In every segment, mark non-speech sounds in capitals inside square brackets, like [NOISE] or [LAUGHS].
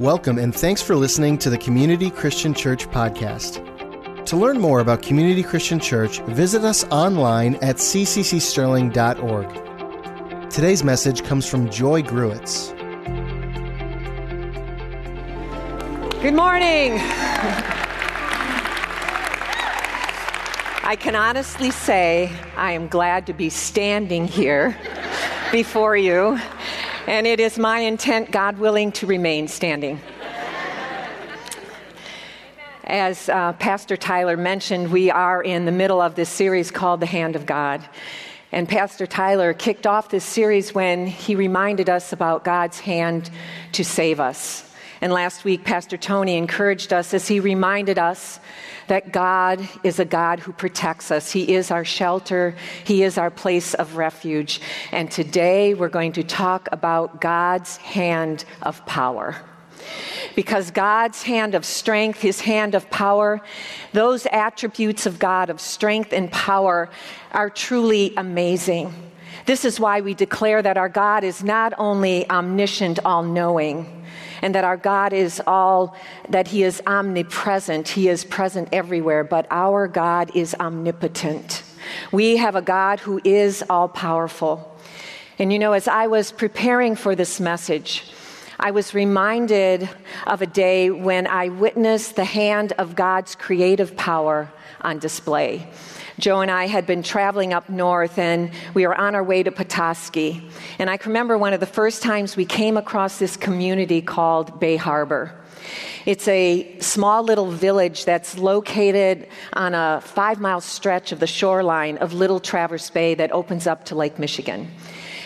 Welcome and thanks for listening to the Community Christian Church podcast. To learn more about Community Christian Church, visit us online at cccsterling.org. Today's message comes from Joy Gruits. Good morning. I can honestly say I am glad to be standing here before you, and it is my intent, God willing, to remain standing. As uh, Pastor Tyler mentioned, we are in the middle of this series called The Hand of God. And Pastor Tyler kicked off this series when he reminded us about God's hand to save us. And last week, Pastor Tony encouraged us as he reminded us that God is a God who protects us. He is our shelter, He is our place of refuge. And today, we're going to talk about God's hand of power. Because God's hand of strength, His hand of power, those attributes of God of strength and power are truly amazing. This is why we declare that our God is not only omniscient, all knowing, and that our God is all, that He is omnipresent, He is present everywhere, but our God is omnipotent. We have a God who is all powerful. And you know, as I was preparing for this message, I was reminded of a day when I witnessed the hand of God's creative power on display. Joe and I had been traveling up north and we were on our way to Petoskey. And I can remember one of the first times we came across this community called Bay Harbor. It's a small little village that's located on a five mile stretch of the shoreline of Little Traverse Bay that opens up to Lake Michigan.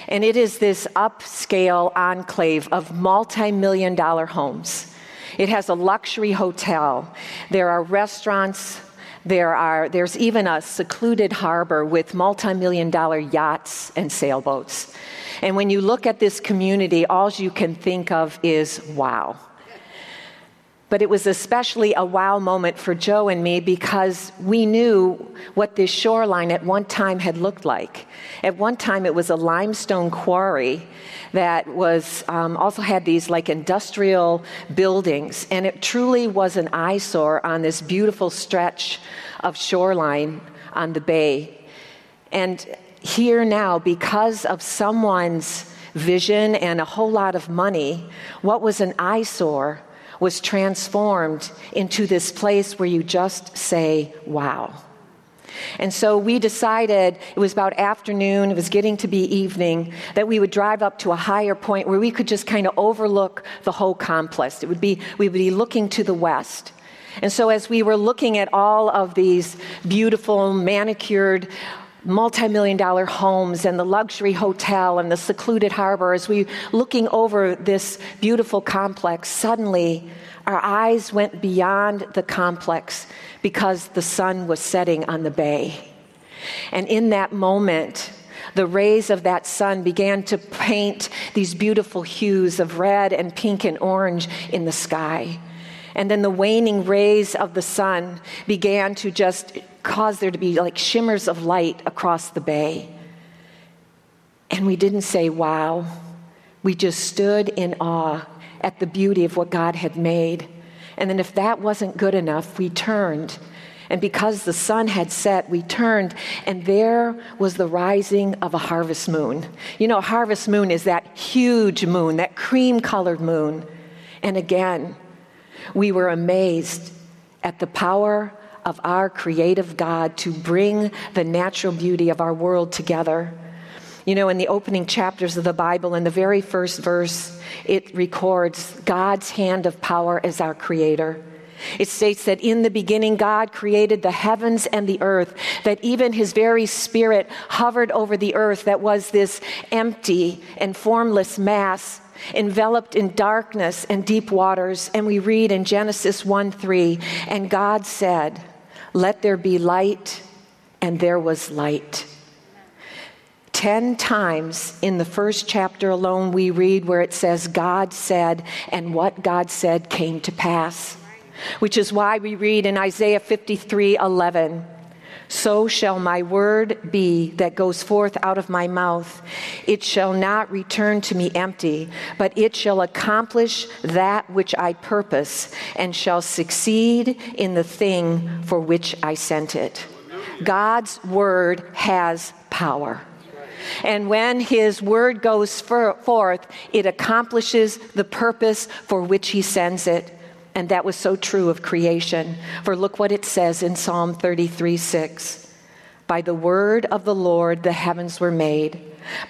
And it is this upscale enclave of multi million dollar homes. It has a luxury hotel. There are restaurants, there are, there's even a secluded harbor with multi million dollar yachts and sailboats. And when you look at this community, all you can think of is wow. But it was especially a wow moment for Joe and me because we knew what this shoreline at one time had looked like. At one time, it was a limestone quarry that was um, also had these like industrial buildings, and it truly was an eyesore on this beautiful stretch of shoreline on the bay. And here now, because of someone's vision and a whole lot of money, what was an eyesore was transformed into this place where you just say, wow. And so we decided, it was about afternoon, it was getting to be evening, that we would drive up to a higher point where we could just kind of overlook the whole complex. It would be, we would be looking to the west. And so as we were looking at all of these beautiful, manicured, multi-million dollar homes and the luxury hotel and the secluded harbor as we looking over this beautiful complex suddenly our eyes went beyond the complex because the sun was setting on the bay. And in that moment the rays of that sun began to paint these beautiful hues of red and pink and orange in the sky. And then the waning rays of the sun began to just cause there to be like shimmers of light across the bay. And we didn't say, wow. We just stood in awe at the beauty of what God had made. And then, if that wasn't good enough, we turned. And because the sun had set, we turned, and there was the rising of a harvest moon. You know, harvest moon is that huge moon, that cream colored moon. And again, we were amazed at the power of our creative God to bring the natural beauty of our world together. You know, in the opening chapters of the Bible, in the very first verse, it records God's hand of power as our creator. It states that in the beginning, God created the heavens and the earth, that even his very spirit hovered over the earth that was this empty and formless mass enveloped in darkness and deep waters. And we read in Genesis 1 3, and God said, Let there be light, and there was light. Ten times in the first chapter alone, we read where it says, God said, and what God said came to pass. Which is why we read in Isaiah 53 11, so shall my word be that goes forth out of my mouth. It shall not return to me empty, but it shall accomplish that which I purpose and shall succeed in the thing for which I sent it. God's word has power. And when his word goes forth, it accomplishes the purpose for which he sends it. And that was so true of creation. For look what it says in Psalm 33 6. By the word of the Lord the heavens were made,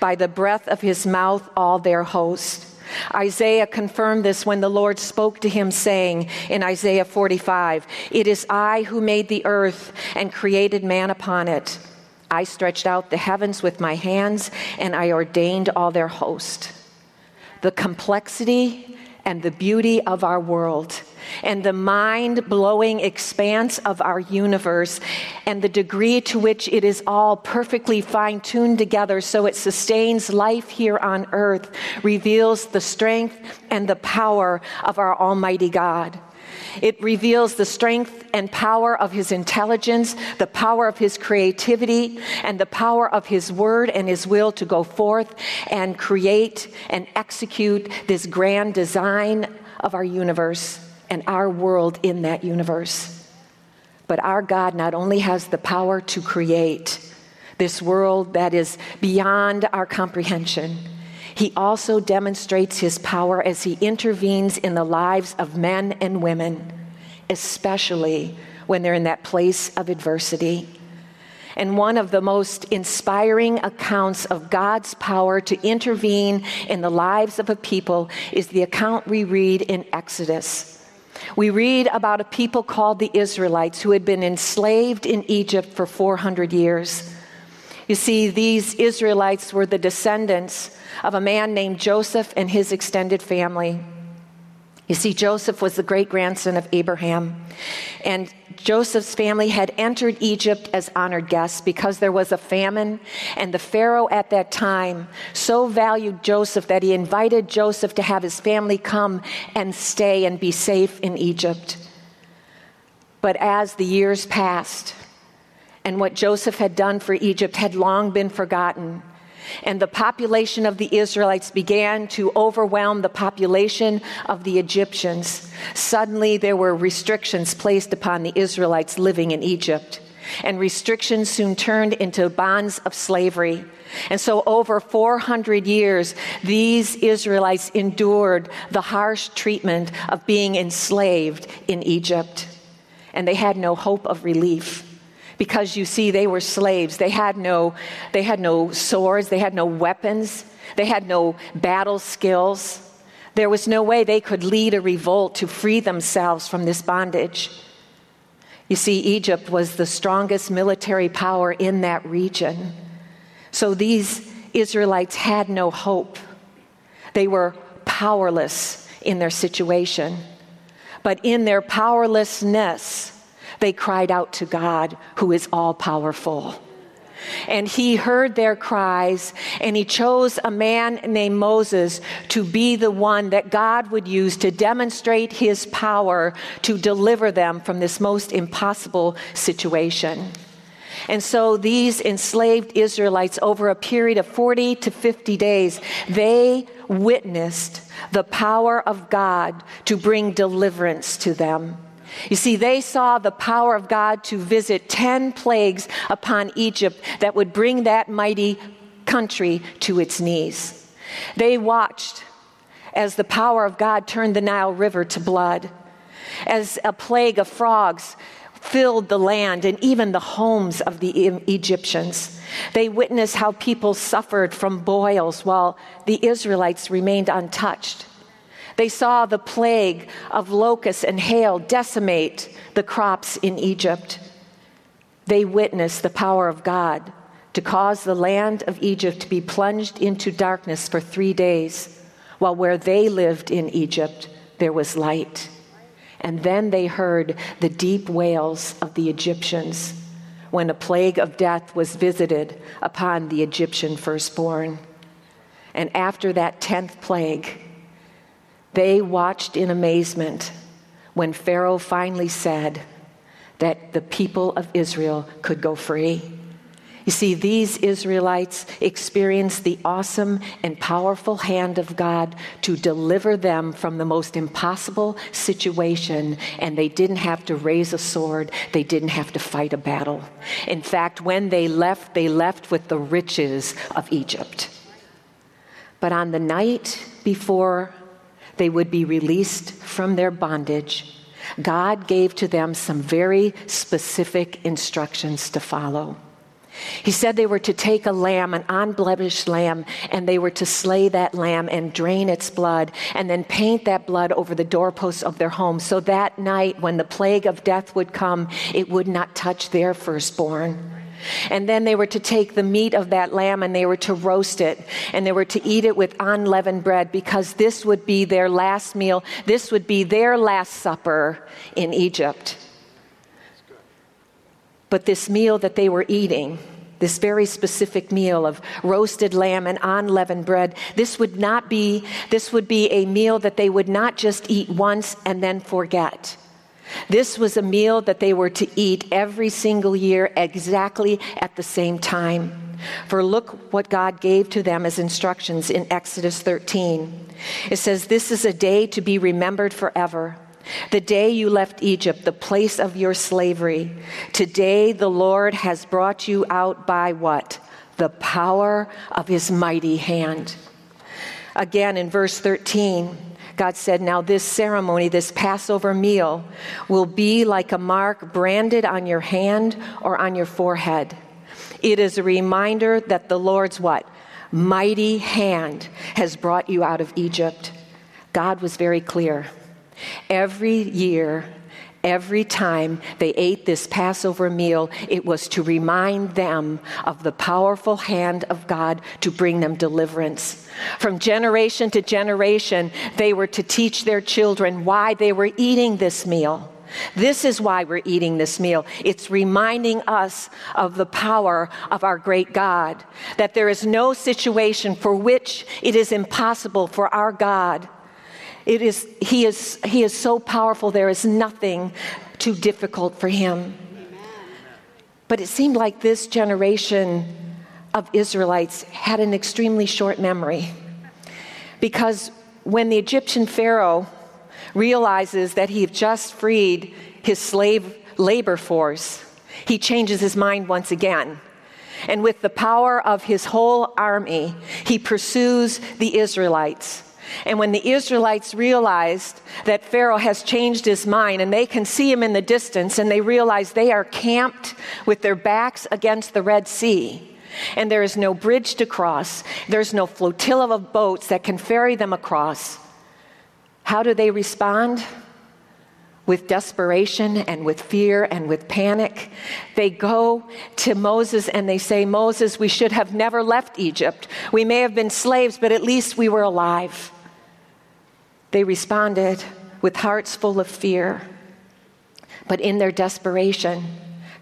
by the breath of his mouth all their host. Isaiah confirmed this when the Lord spoke to him, saying in Isaiah 45, It is I who made the earth and created man upon it. I stretched out the heavens with my hands, and I ordained all their host. The complexity and the beauty of our world and the mind blowing expanse of our universe and the degree to which it is all perfectly fine tuned together so it sustains life here on earth reveals the strength and the power of our Almighty God. It reveals the strength and power of his intelligence, the power of his creativity, and the power of his word and his will to go forth and create and execute this grand design of our universe and our world in that universe. But our God not only has the power to create this world that is beyond our comprehension, he also demonstrates his power as he intervenes in the lives of men and women, especially when they're in that place of adversity. And one of the most inspiring accounts of God's power to intervene in the lives of a people is the account we read in Exodus. We read about a people called the Israelites who had been enslaved in Egypt for 400 years. You see, these Israelites were the descendants of a man named Joseph and his extended family. You see, Joseph was the great grandson of Abraham. And Joseph's family had entered Egypt as honored guests because there was a famine. And the Pharaoh at that time so valued Joseph that he invited Joseph to have his family come and stay and be safe in Egypt. But as the years passed, and what Joseph had done for Egypt had long been forgotten, and the population of the Israelites began to overwhelm the population of the Egyptians. Suddenly, there were restrictions placed upon the Israelites living in Egypt. And restrictions soon turned into bonds of slavery. And so, over 400 years, these Israelites endured the harsh treatment of being enslaved in Egypt. And they had no hope of relief because you see they were slaves. They had no they had no swords. They had no weapons. They had no battle skills. There was no way they could lead a revolt to free themselves from this bondage. You see egypt was the strongest military power in that region. So these israelites had no hope. They were powerless in their situation. But in their powerlessness they cried out to God, who is all powerful. And he heard their cries, and he chose a man named Moses to be the one that God would use to demonstrate his power to deliver them from this most impossible situation. And so these enslaved Israelites, over a period of 40 to 50 days, they witnessed the power of God to bring deliverance to them. You see, they saw the power of God to visit 10 plagues upon Egypt that would bring that mighty country to its knees. They watched as the power of God turned the Nile River to blood, as a plague of frogs filled the land and even the homes of the Egyptians. They witnessed how people suffered from boils while the Israelites remained untouched. They saw the plague of locusts and hail decimate the crops in Egypt. They witnessed the power of God to cause the land of Egypt to be plunged into darkness for three days, while where they lived in Egypt, there was light. And then they heard the deep wails of the Egyptians when a plague of death was visited upon the Egyptian firstborn. And after that tenth plague, they watched in amazement when Pharaoh finally said, that the people of Israel could go free. You see, these Israelites experienced the awesome and powerful hand of God to deliver them from the most impossible situation, and they didn't have to raise a sword, they didn't have to fight a battle. In fact, when they left, they left with the riches of Egypt. But on the night before they would be released from their bondage, God gave to them some very specific instructions to follow. He said they were to take a lamb, an unblemished lamb, and they were to slay that lamb and drain its blood, and then paint that blood over the doorposts of their home. So that night, when the plague of death would come, it would not touch their firstborn. And then they were to take the meat of that lamb and they were to roast it. And they were to eat it with unleavened bread because this would be their last meal. This would be their last supper in Egypt. But this meal that they were eating, this very specific meal of roasted lamb and unleavened bread, this would not be, this would be a meal that they would not just eat once and then forget. This was a meal that they were to eat every single year exactly at the same time. For look what God gave to them as instructions in Exodus 13. It says, This is a day to be remembered forever. The day you left Egypt, the place of your slavery, today the Lord has brought you out by what? The power of his mighty hand. Again, in verse 13, God said, Now this ceremony, this Passover meal, will be like a mark branded on your hand or on your forehead. It is a reminder that the Lord's what? Mighty hand has brought you out of Egypt. God was very clear. Every year, every time they ate this Passover meal, it was to remind them of the powerful hand of God to bring them deliverance. From generation to generation, they were to teach their children why they were eating this meal. This is why we're eating this meal. It's reminding us of the power of our great God, that there is no situation for which it is impossible for our God it is, he, is, he is so powerful, there is nothing too difficult for him. But it seemed like this generation of Israelites had an extremely short memory. Because when the Egyptian Pharaoh realizes that he just freed his slave labor force, he changes his mind once again. And with the power of his whole army, he pursues the Israelites. And when the Israelites realized that Pharaoh has changed his mind and they can see him in the distance and they realize they are camped with their backs against the Red Sea and there is no bridge to cross, there's no flotilla of boats that can ferry them across, how do they respond? with desperation and with fear and with panic. They go to Moses and they say, Moses, we should have never left Egypt. We may have been slaves, but at least we were alive. They responded with hearts full of fear. But in their desperation,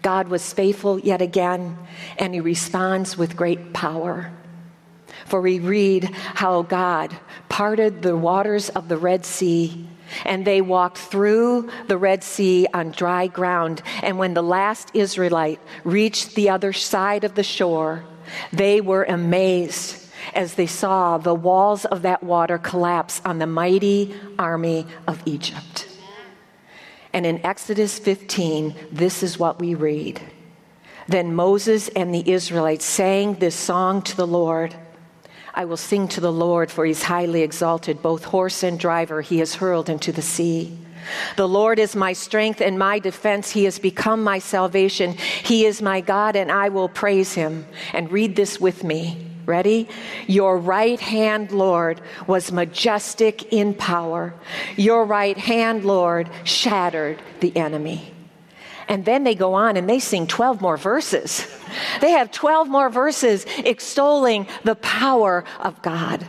God was faithful yet again, and he responds with great power. For we read how God parted the waters of the Red Sea, and they walked through the Red Sea on dry ground. And when the last Israelite reached the other side of the shore, they were amazed as they saw the walls of that water collapse on the mighty army of Egypt. And in Exodus 15, this is what we read. Then Moses and the Israelites sang this song to the Lord. I will sing to the Lord, for he's highly exalted. Both horse and driver he has hurled into the sea. The Lord is my strength and my defense. He has become my salvation. He is my God, and I will praise him. And read this with me. Ready? Your right hand, Lord, was majestic in power. Your right hand, Lord, shattered the enemy. And then they go on and they sing 12 more verses. [LAUGHS] They have 12 more verses extolling the power of God.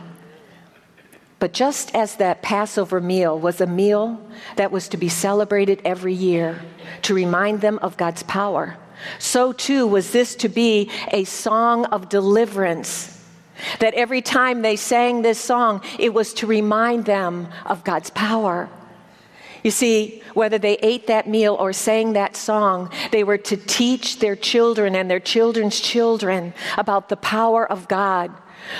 But just as that Passover meal was a meal that was to be celebrated every year to remind them of God's power, so too was this to be a song of deliverance. That every time they sang this song, it was to remind them of God's power. You see, whether they ate that meal or sang that song, they were to teach their children and their children's children about the power of God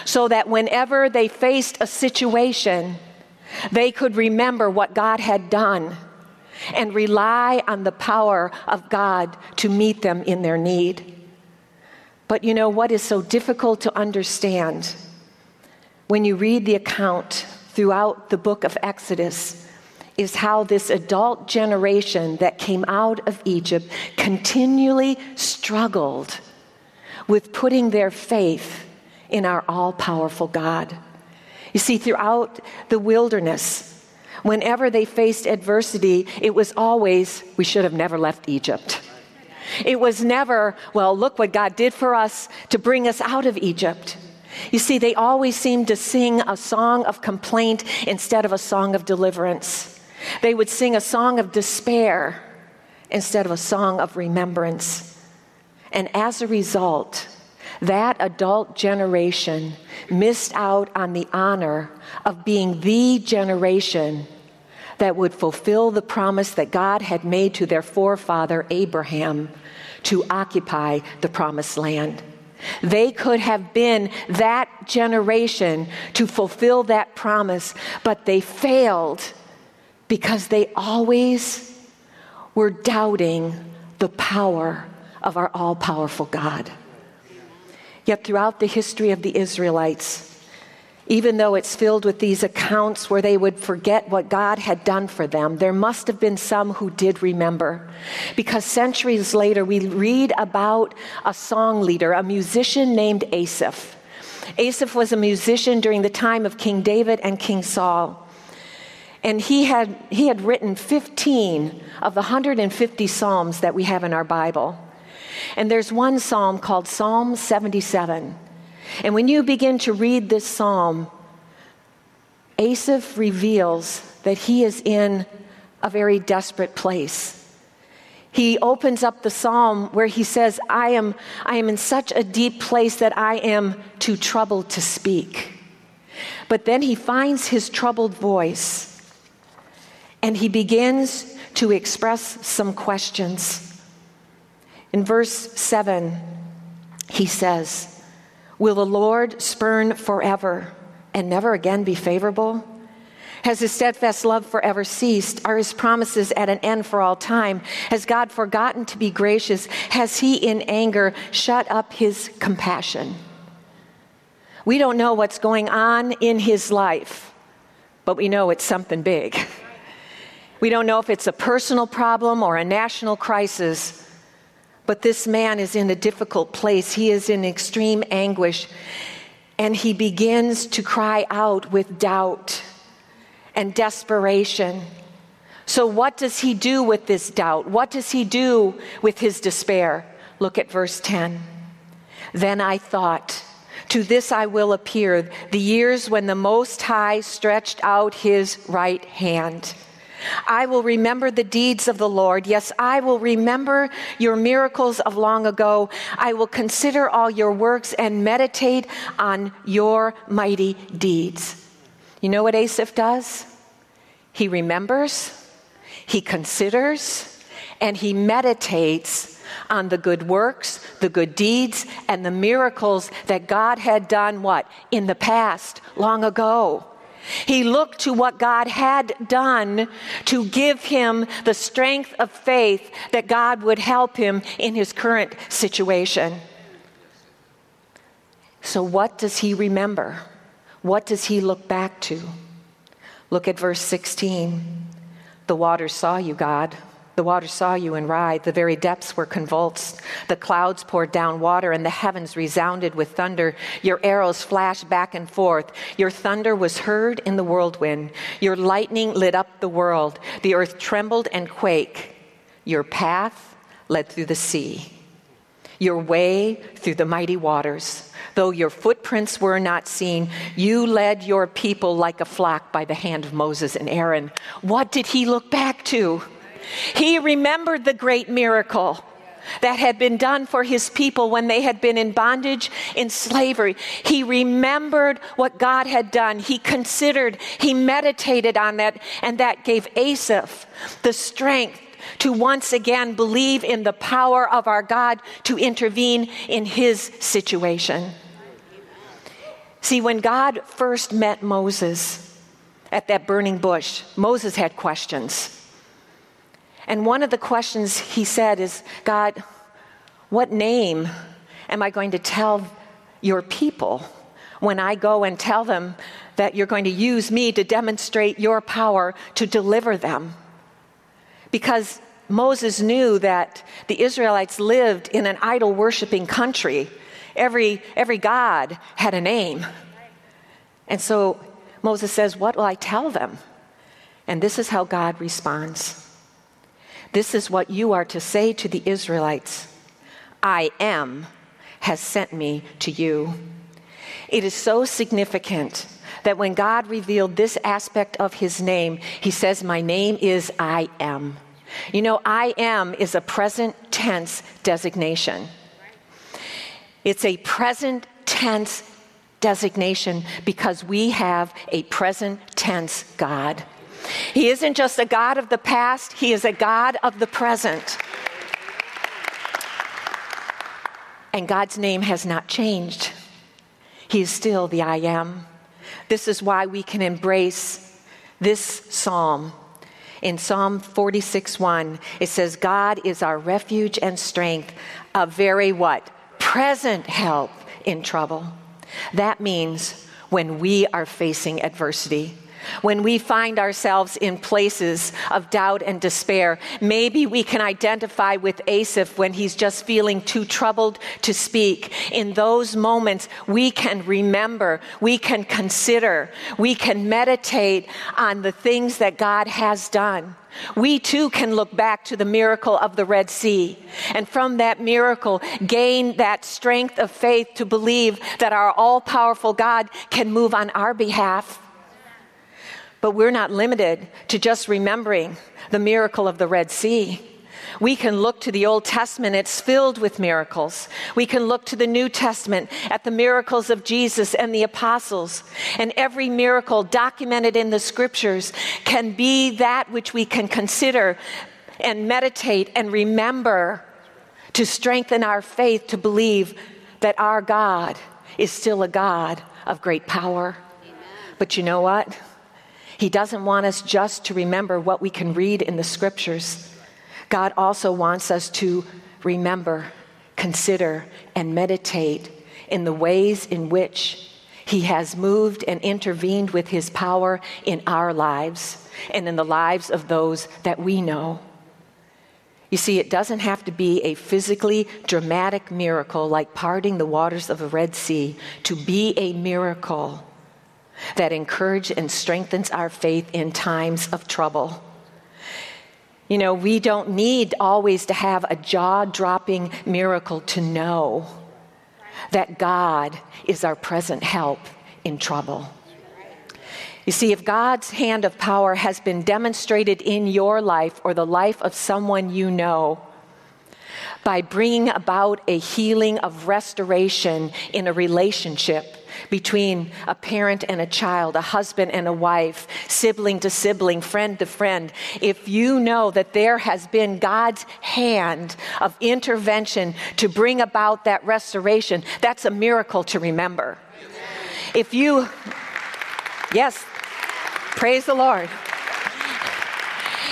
so that whenever they faced a situation, they could remember what God had done and rely on the power of God to meet them in their need. But you know what is so difficult to understand? When you read the account throughout the book of Exodus, is how this adult generation that came out of Egypt continually struggled with putting their faith in our all powerful God. You see, throughout the wilderness, whenever they faced adversity, it was always, we should have never left Egypt. It was never, well, look what God did for us to bring us out of Egypt. You see, they always seemed to sing a song of complaint instead of a song of deliverance. They would sing a song of despair instead of a song of remembrance. And as a result, that adult generation missed out on the honor of being the generation that would fulfill the promise that God had made to their forefather Abraham to occupy the promised land. They could have been that generation to fulfill that promise, but they failed because they always were doubting the power of our all powerful God. Yet, throughout the history of the Israelites, even though it's filled with these accounts where they would forget what God had done for them, there must have been some who did remember. Because centuries later, we read about a song leader, a musician named Asaph. Asaph was a musician during the time of King David and King Saul. And he had, he had written 15 of the 150 Psalms that we have in our Bible. And there's one psalm called Psalm 77. And when you begin to read this psalm, Asaph reveals that he is in a very desperate place. He opens up the psalm where he says, I am, I am in such a deep place that I am too troubled to speak. But then he finds his troubled voice and he begins to express some questions. In verse 7, he says, Will the Lord spurn forever and never again be favorable? Has his steadfast love forever ceased? Are his promises at an end for all time? Has God forgotten to be gracious? Has he in anger shut up his compassion? We don't know what's going on in his life, but we know it's something big. We don't know if it's a personal problem or a national crisis, but this man is in a difficult place. He is in extreme anguish. And he begins to cry out with doubt and desperation. So, what does he do with this doubt? What does he do with his despair? Look at verse 10. Then I thought, to this I will appear, the years when the Most High stretched out his right hand I will remember the deeds of the Lord. Yes, I will remember your miracles of long ago. I will consider all your works and meditate on your mighty deeds. You know what Asaph does? He remembers, he considers, and he meditates on the good works, the good deeds, and the miracles that God had done what? In the past, long ago. He looked to what God had done to give him the strength of faith that God would help him in his current situation. So, what does he remember? What does he look back to? Look at verse 16. The waters saw you, God. The water saw you and writhed. The very depths were convulsed. The clouds poured down water, and the heavens resounded with thunder. Your arrows flashed back and forth. Your thunder was heard in the whirlwind. Your lightning lit up the world. The earth trembled and quaked. Your path led through the sea, your way through the mighty waters. Though your footprints were not seen, you led your people like a flock by the hand of Moses and Aaron. What did he look back to? He remembered the great miracle. that had been done for his people when they had been in bondage, in slavery. He remembered what God had done. He considered, he meditated on that, and that gave Asaph the strength to once again believe in the power of our God to intervene in his situation. See, when God first met Moses at that burning bush, Moses had questions. And one of the questions he said is God, what name am I going to tell your people when I go and tell them that you're going to use me to demonstrate your power to deliver them? Because Moses knew that the Israelites lived in an idol worshiping country. Every, every God had a name. And so Moses says, What will I tell them? And this is how God responds. This is what you are to say to the Israelites I am has sent me to you. It is so significant that when God revealed this aspect of his name, he says, My name is I am. You know, I am is a present tense designation. It's a present tense designation because we have a present tense God. He isn't just a God of the past, He is a God of the present. And God's name has not changed. He is still the I am. This is why we can embrace this psalm. In Psalm 46 1, it says, God is our refuge and strength, a very what? Present help in trouble. That means when we are facing adversity. When we find ourselves in places of doubt and despair, maybe we can identify with Asaph when he's just feeling too troubled to speak. In those moments, we can remember, we can consider, we can meditate on the things that God has done. We too can look back to the miracle of the Red Sea and from that miracle gain that strength of faith to believe that our all powerful God can move on our behalf. But we're not limited to just remembering the miracle of the Red Sea. We can look to the Old Testament, it's filled with miracles. We can look to the New Testament at the miracles of Jesus and the apostles. And every miracle documented in the scriptures can be that which we can consider and meditate and remember to strengthen our faith to believe that our God is still a God of great power. Amen. But you know what? He doesn't want us just to remember what we can read in the scriptures. God also wants us to remember, consider, and meditate in the ways in which He has moved and intervened with His power in our lives and in the lives of those that we know. You see, it doesn't have to be a physically dramatic miracle like parting the waters of the Red Sea to be a miracle that encourages and strengthens our faith in times of trouble. You know, we don't need always to have a jaw dropping miracle to know that God is our present help in trouble. You see, if God's hand of power has been demonstrated in your life or the life of someone you know, by bringing about a healing of restoration in a relationship between a parent and a child, a husband and a wife, sibling to sibling, friend to friend, if you know that there has been God's hand of intervention to bring about that restoration, that's a miracle to remember. If you, yes, praise the Lord.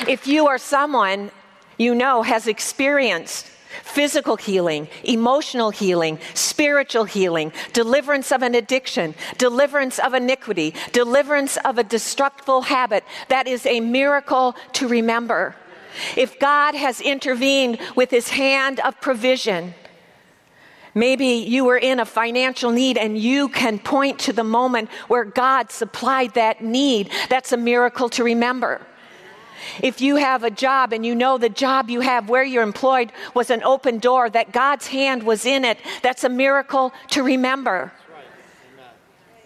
If you are someone you know has experienced physical healing, emotional healing, spiritual healing, deliverance of an addiction, deliverance of iniquity, deliverance of a destructive habit. That is a miracle to remember. If God has intervened with his hand of provision, Maybe you were in a financial need and you can point to the moment where God supplied that need. That's a miracle to remember. If you have a job and you know the job you have where you're employed was an open door, that God's hand was in it, that's a miracle to remember.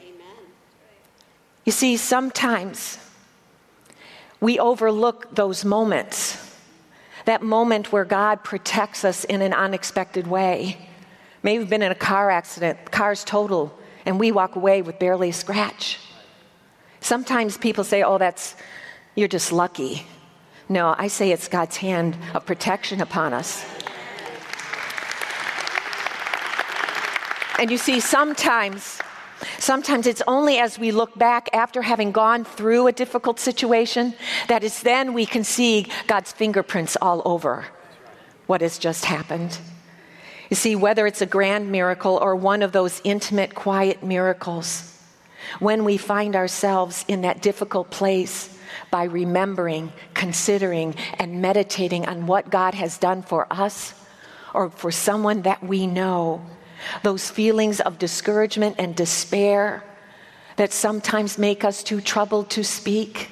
Amen. You see, sometimes we overlook those moments That moment where God protects us in an unexpected way. Maybe we've been in a car accident, car's total, and we walk away with barely a scratch. Sometimes people say, oh, that's, you're just lucky. No, I say it's God's hand of protection upon us. And you see, sometimes, sometimes it's only as we look back after having gone through a difficult situation that it's then we can see God's fingerprints all over what has just happened. You see, whether it's a grand miracle or one of those intimate, quiet miracles, when we find ourselves in that difficult place by remembering, considering, and meditating on what God has done for us or for someone that we know, those feelings of discouragement and despair that sometimes make us too troubled to speak,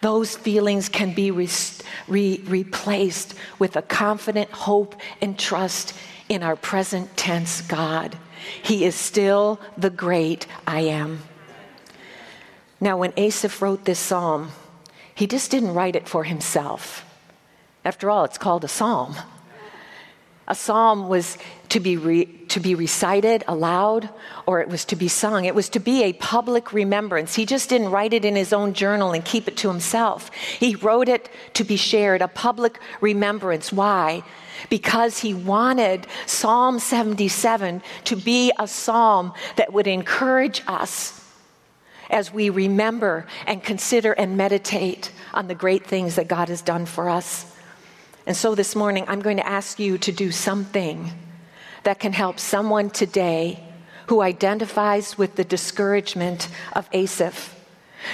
those feelings can be re- re- replaced with a confident hope and trust in our present tense God. He is still the great I am. Now, when Asaph wrote this psalm, he just didn't write it for himself. After all, it's called a psalm. A psalm was to be, re, to be recited aloud or it was to be sung. It was to be a public remembrance. He just didn't write it in his own journal and keep it to himself. He wrote it to be shared, a public remembrance. Why? Because he wanted Psalm 77 to be a psalm that would encourage us as we remember and consider and meditate on the great things that God has done for us. And so this morning, I'm going to ask you to do something that can help someone today who identifies with the discouragement of Asaph.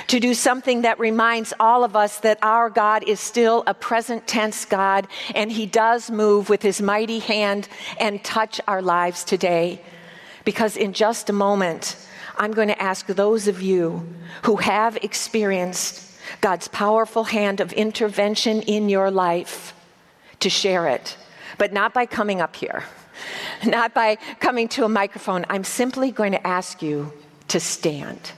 To do something that reminds all of us that our God is still a present tense God and He does move with His mighty hand and touch our lives today. Because in just a moment, I'm going to ask those of you who have experienced God's powerful hand of intervention in your life to share it, but not by coming up here, not by coming to a microphone. I'm simply going to ask you to stand.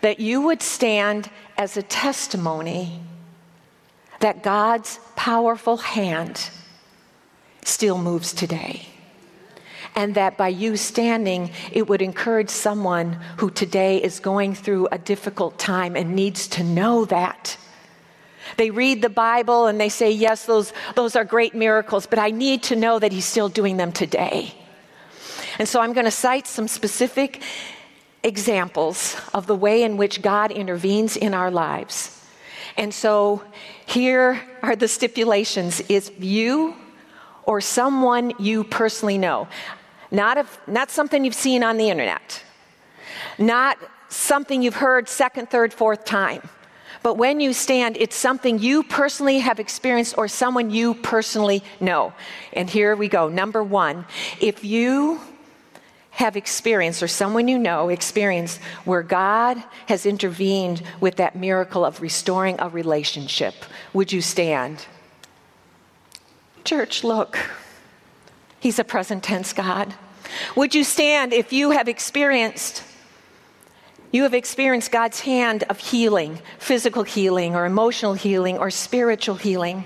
That you would stand as a testimony that God's powerful hand still moves today. And that by you standing, it would encourage someone who today is going through a difficult time and needs to know that they read the Bible and they say, Yes, those, those are great miracles, but I need to know that He's still doing them today. And so I'm going to cite some specific examples of the way in which God intervenes in our lives. And so here are the stipulations is you or someone you personally know. Not, if, not something you've seen on the internet, not something you've heard second, third, fourth time but when you stand, it's something you personally have experienced or someone you personally know. And here we go. Number one, if you have experienced or someone you know experienced where God has intervened with that miracle of restoring a relationship, would you stand? Church, look. He's a present tense God. Would you stand if you have experienced you have experienced God's hand of healing, physical healing, or emotional healing, or spiritual healing.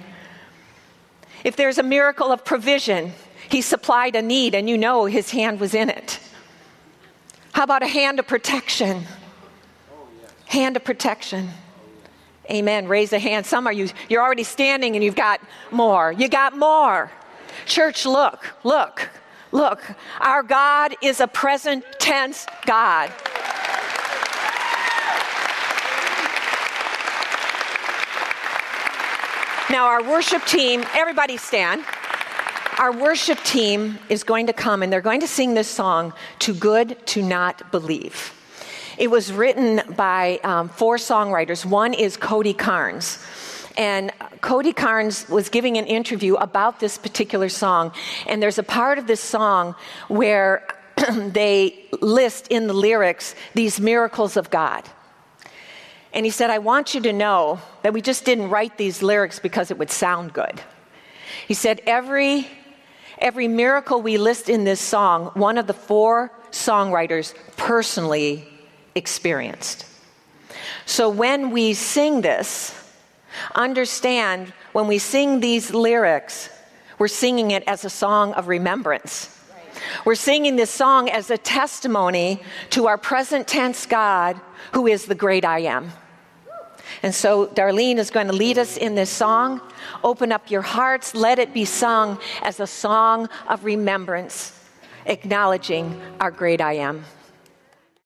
If there's a miracle of provision, He supplied a need and you know His hand was in it. How about a hand of protection? Hand of protection. Amen. Raise a hand. Some are you, you're already standing and you've got more. You got more. Church, look, look, look. Our God is a present tense God. Now, our worship team, everybody stand. Our worship team is going to come and they're going to sing this song, Too Good to Not Believe. It was written by um, four songwriters. One is Cody Carnes. And Cody Carnes was giving an interview about this particular song. And there's a part of this song where [CLEARS THROAT] they list in the lyrics these miracles of God. And he said, I want you to know that we just didn't write these lyrics because it would sound good. He said, every, every miracle we list in this song, one of the four songwriters personally experienced. So when we sing this, understand when we sing these lyrics, we're singing it as a song of remembrance. We're singing this song as a testimony to our present tense God, who is the great I am. And so, Darlene is going to lead us in this song. Open up your hearts, let it be sung as a song of remembrance, acknowledging our great I am.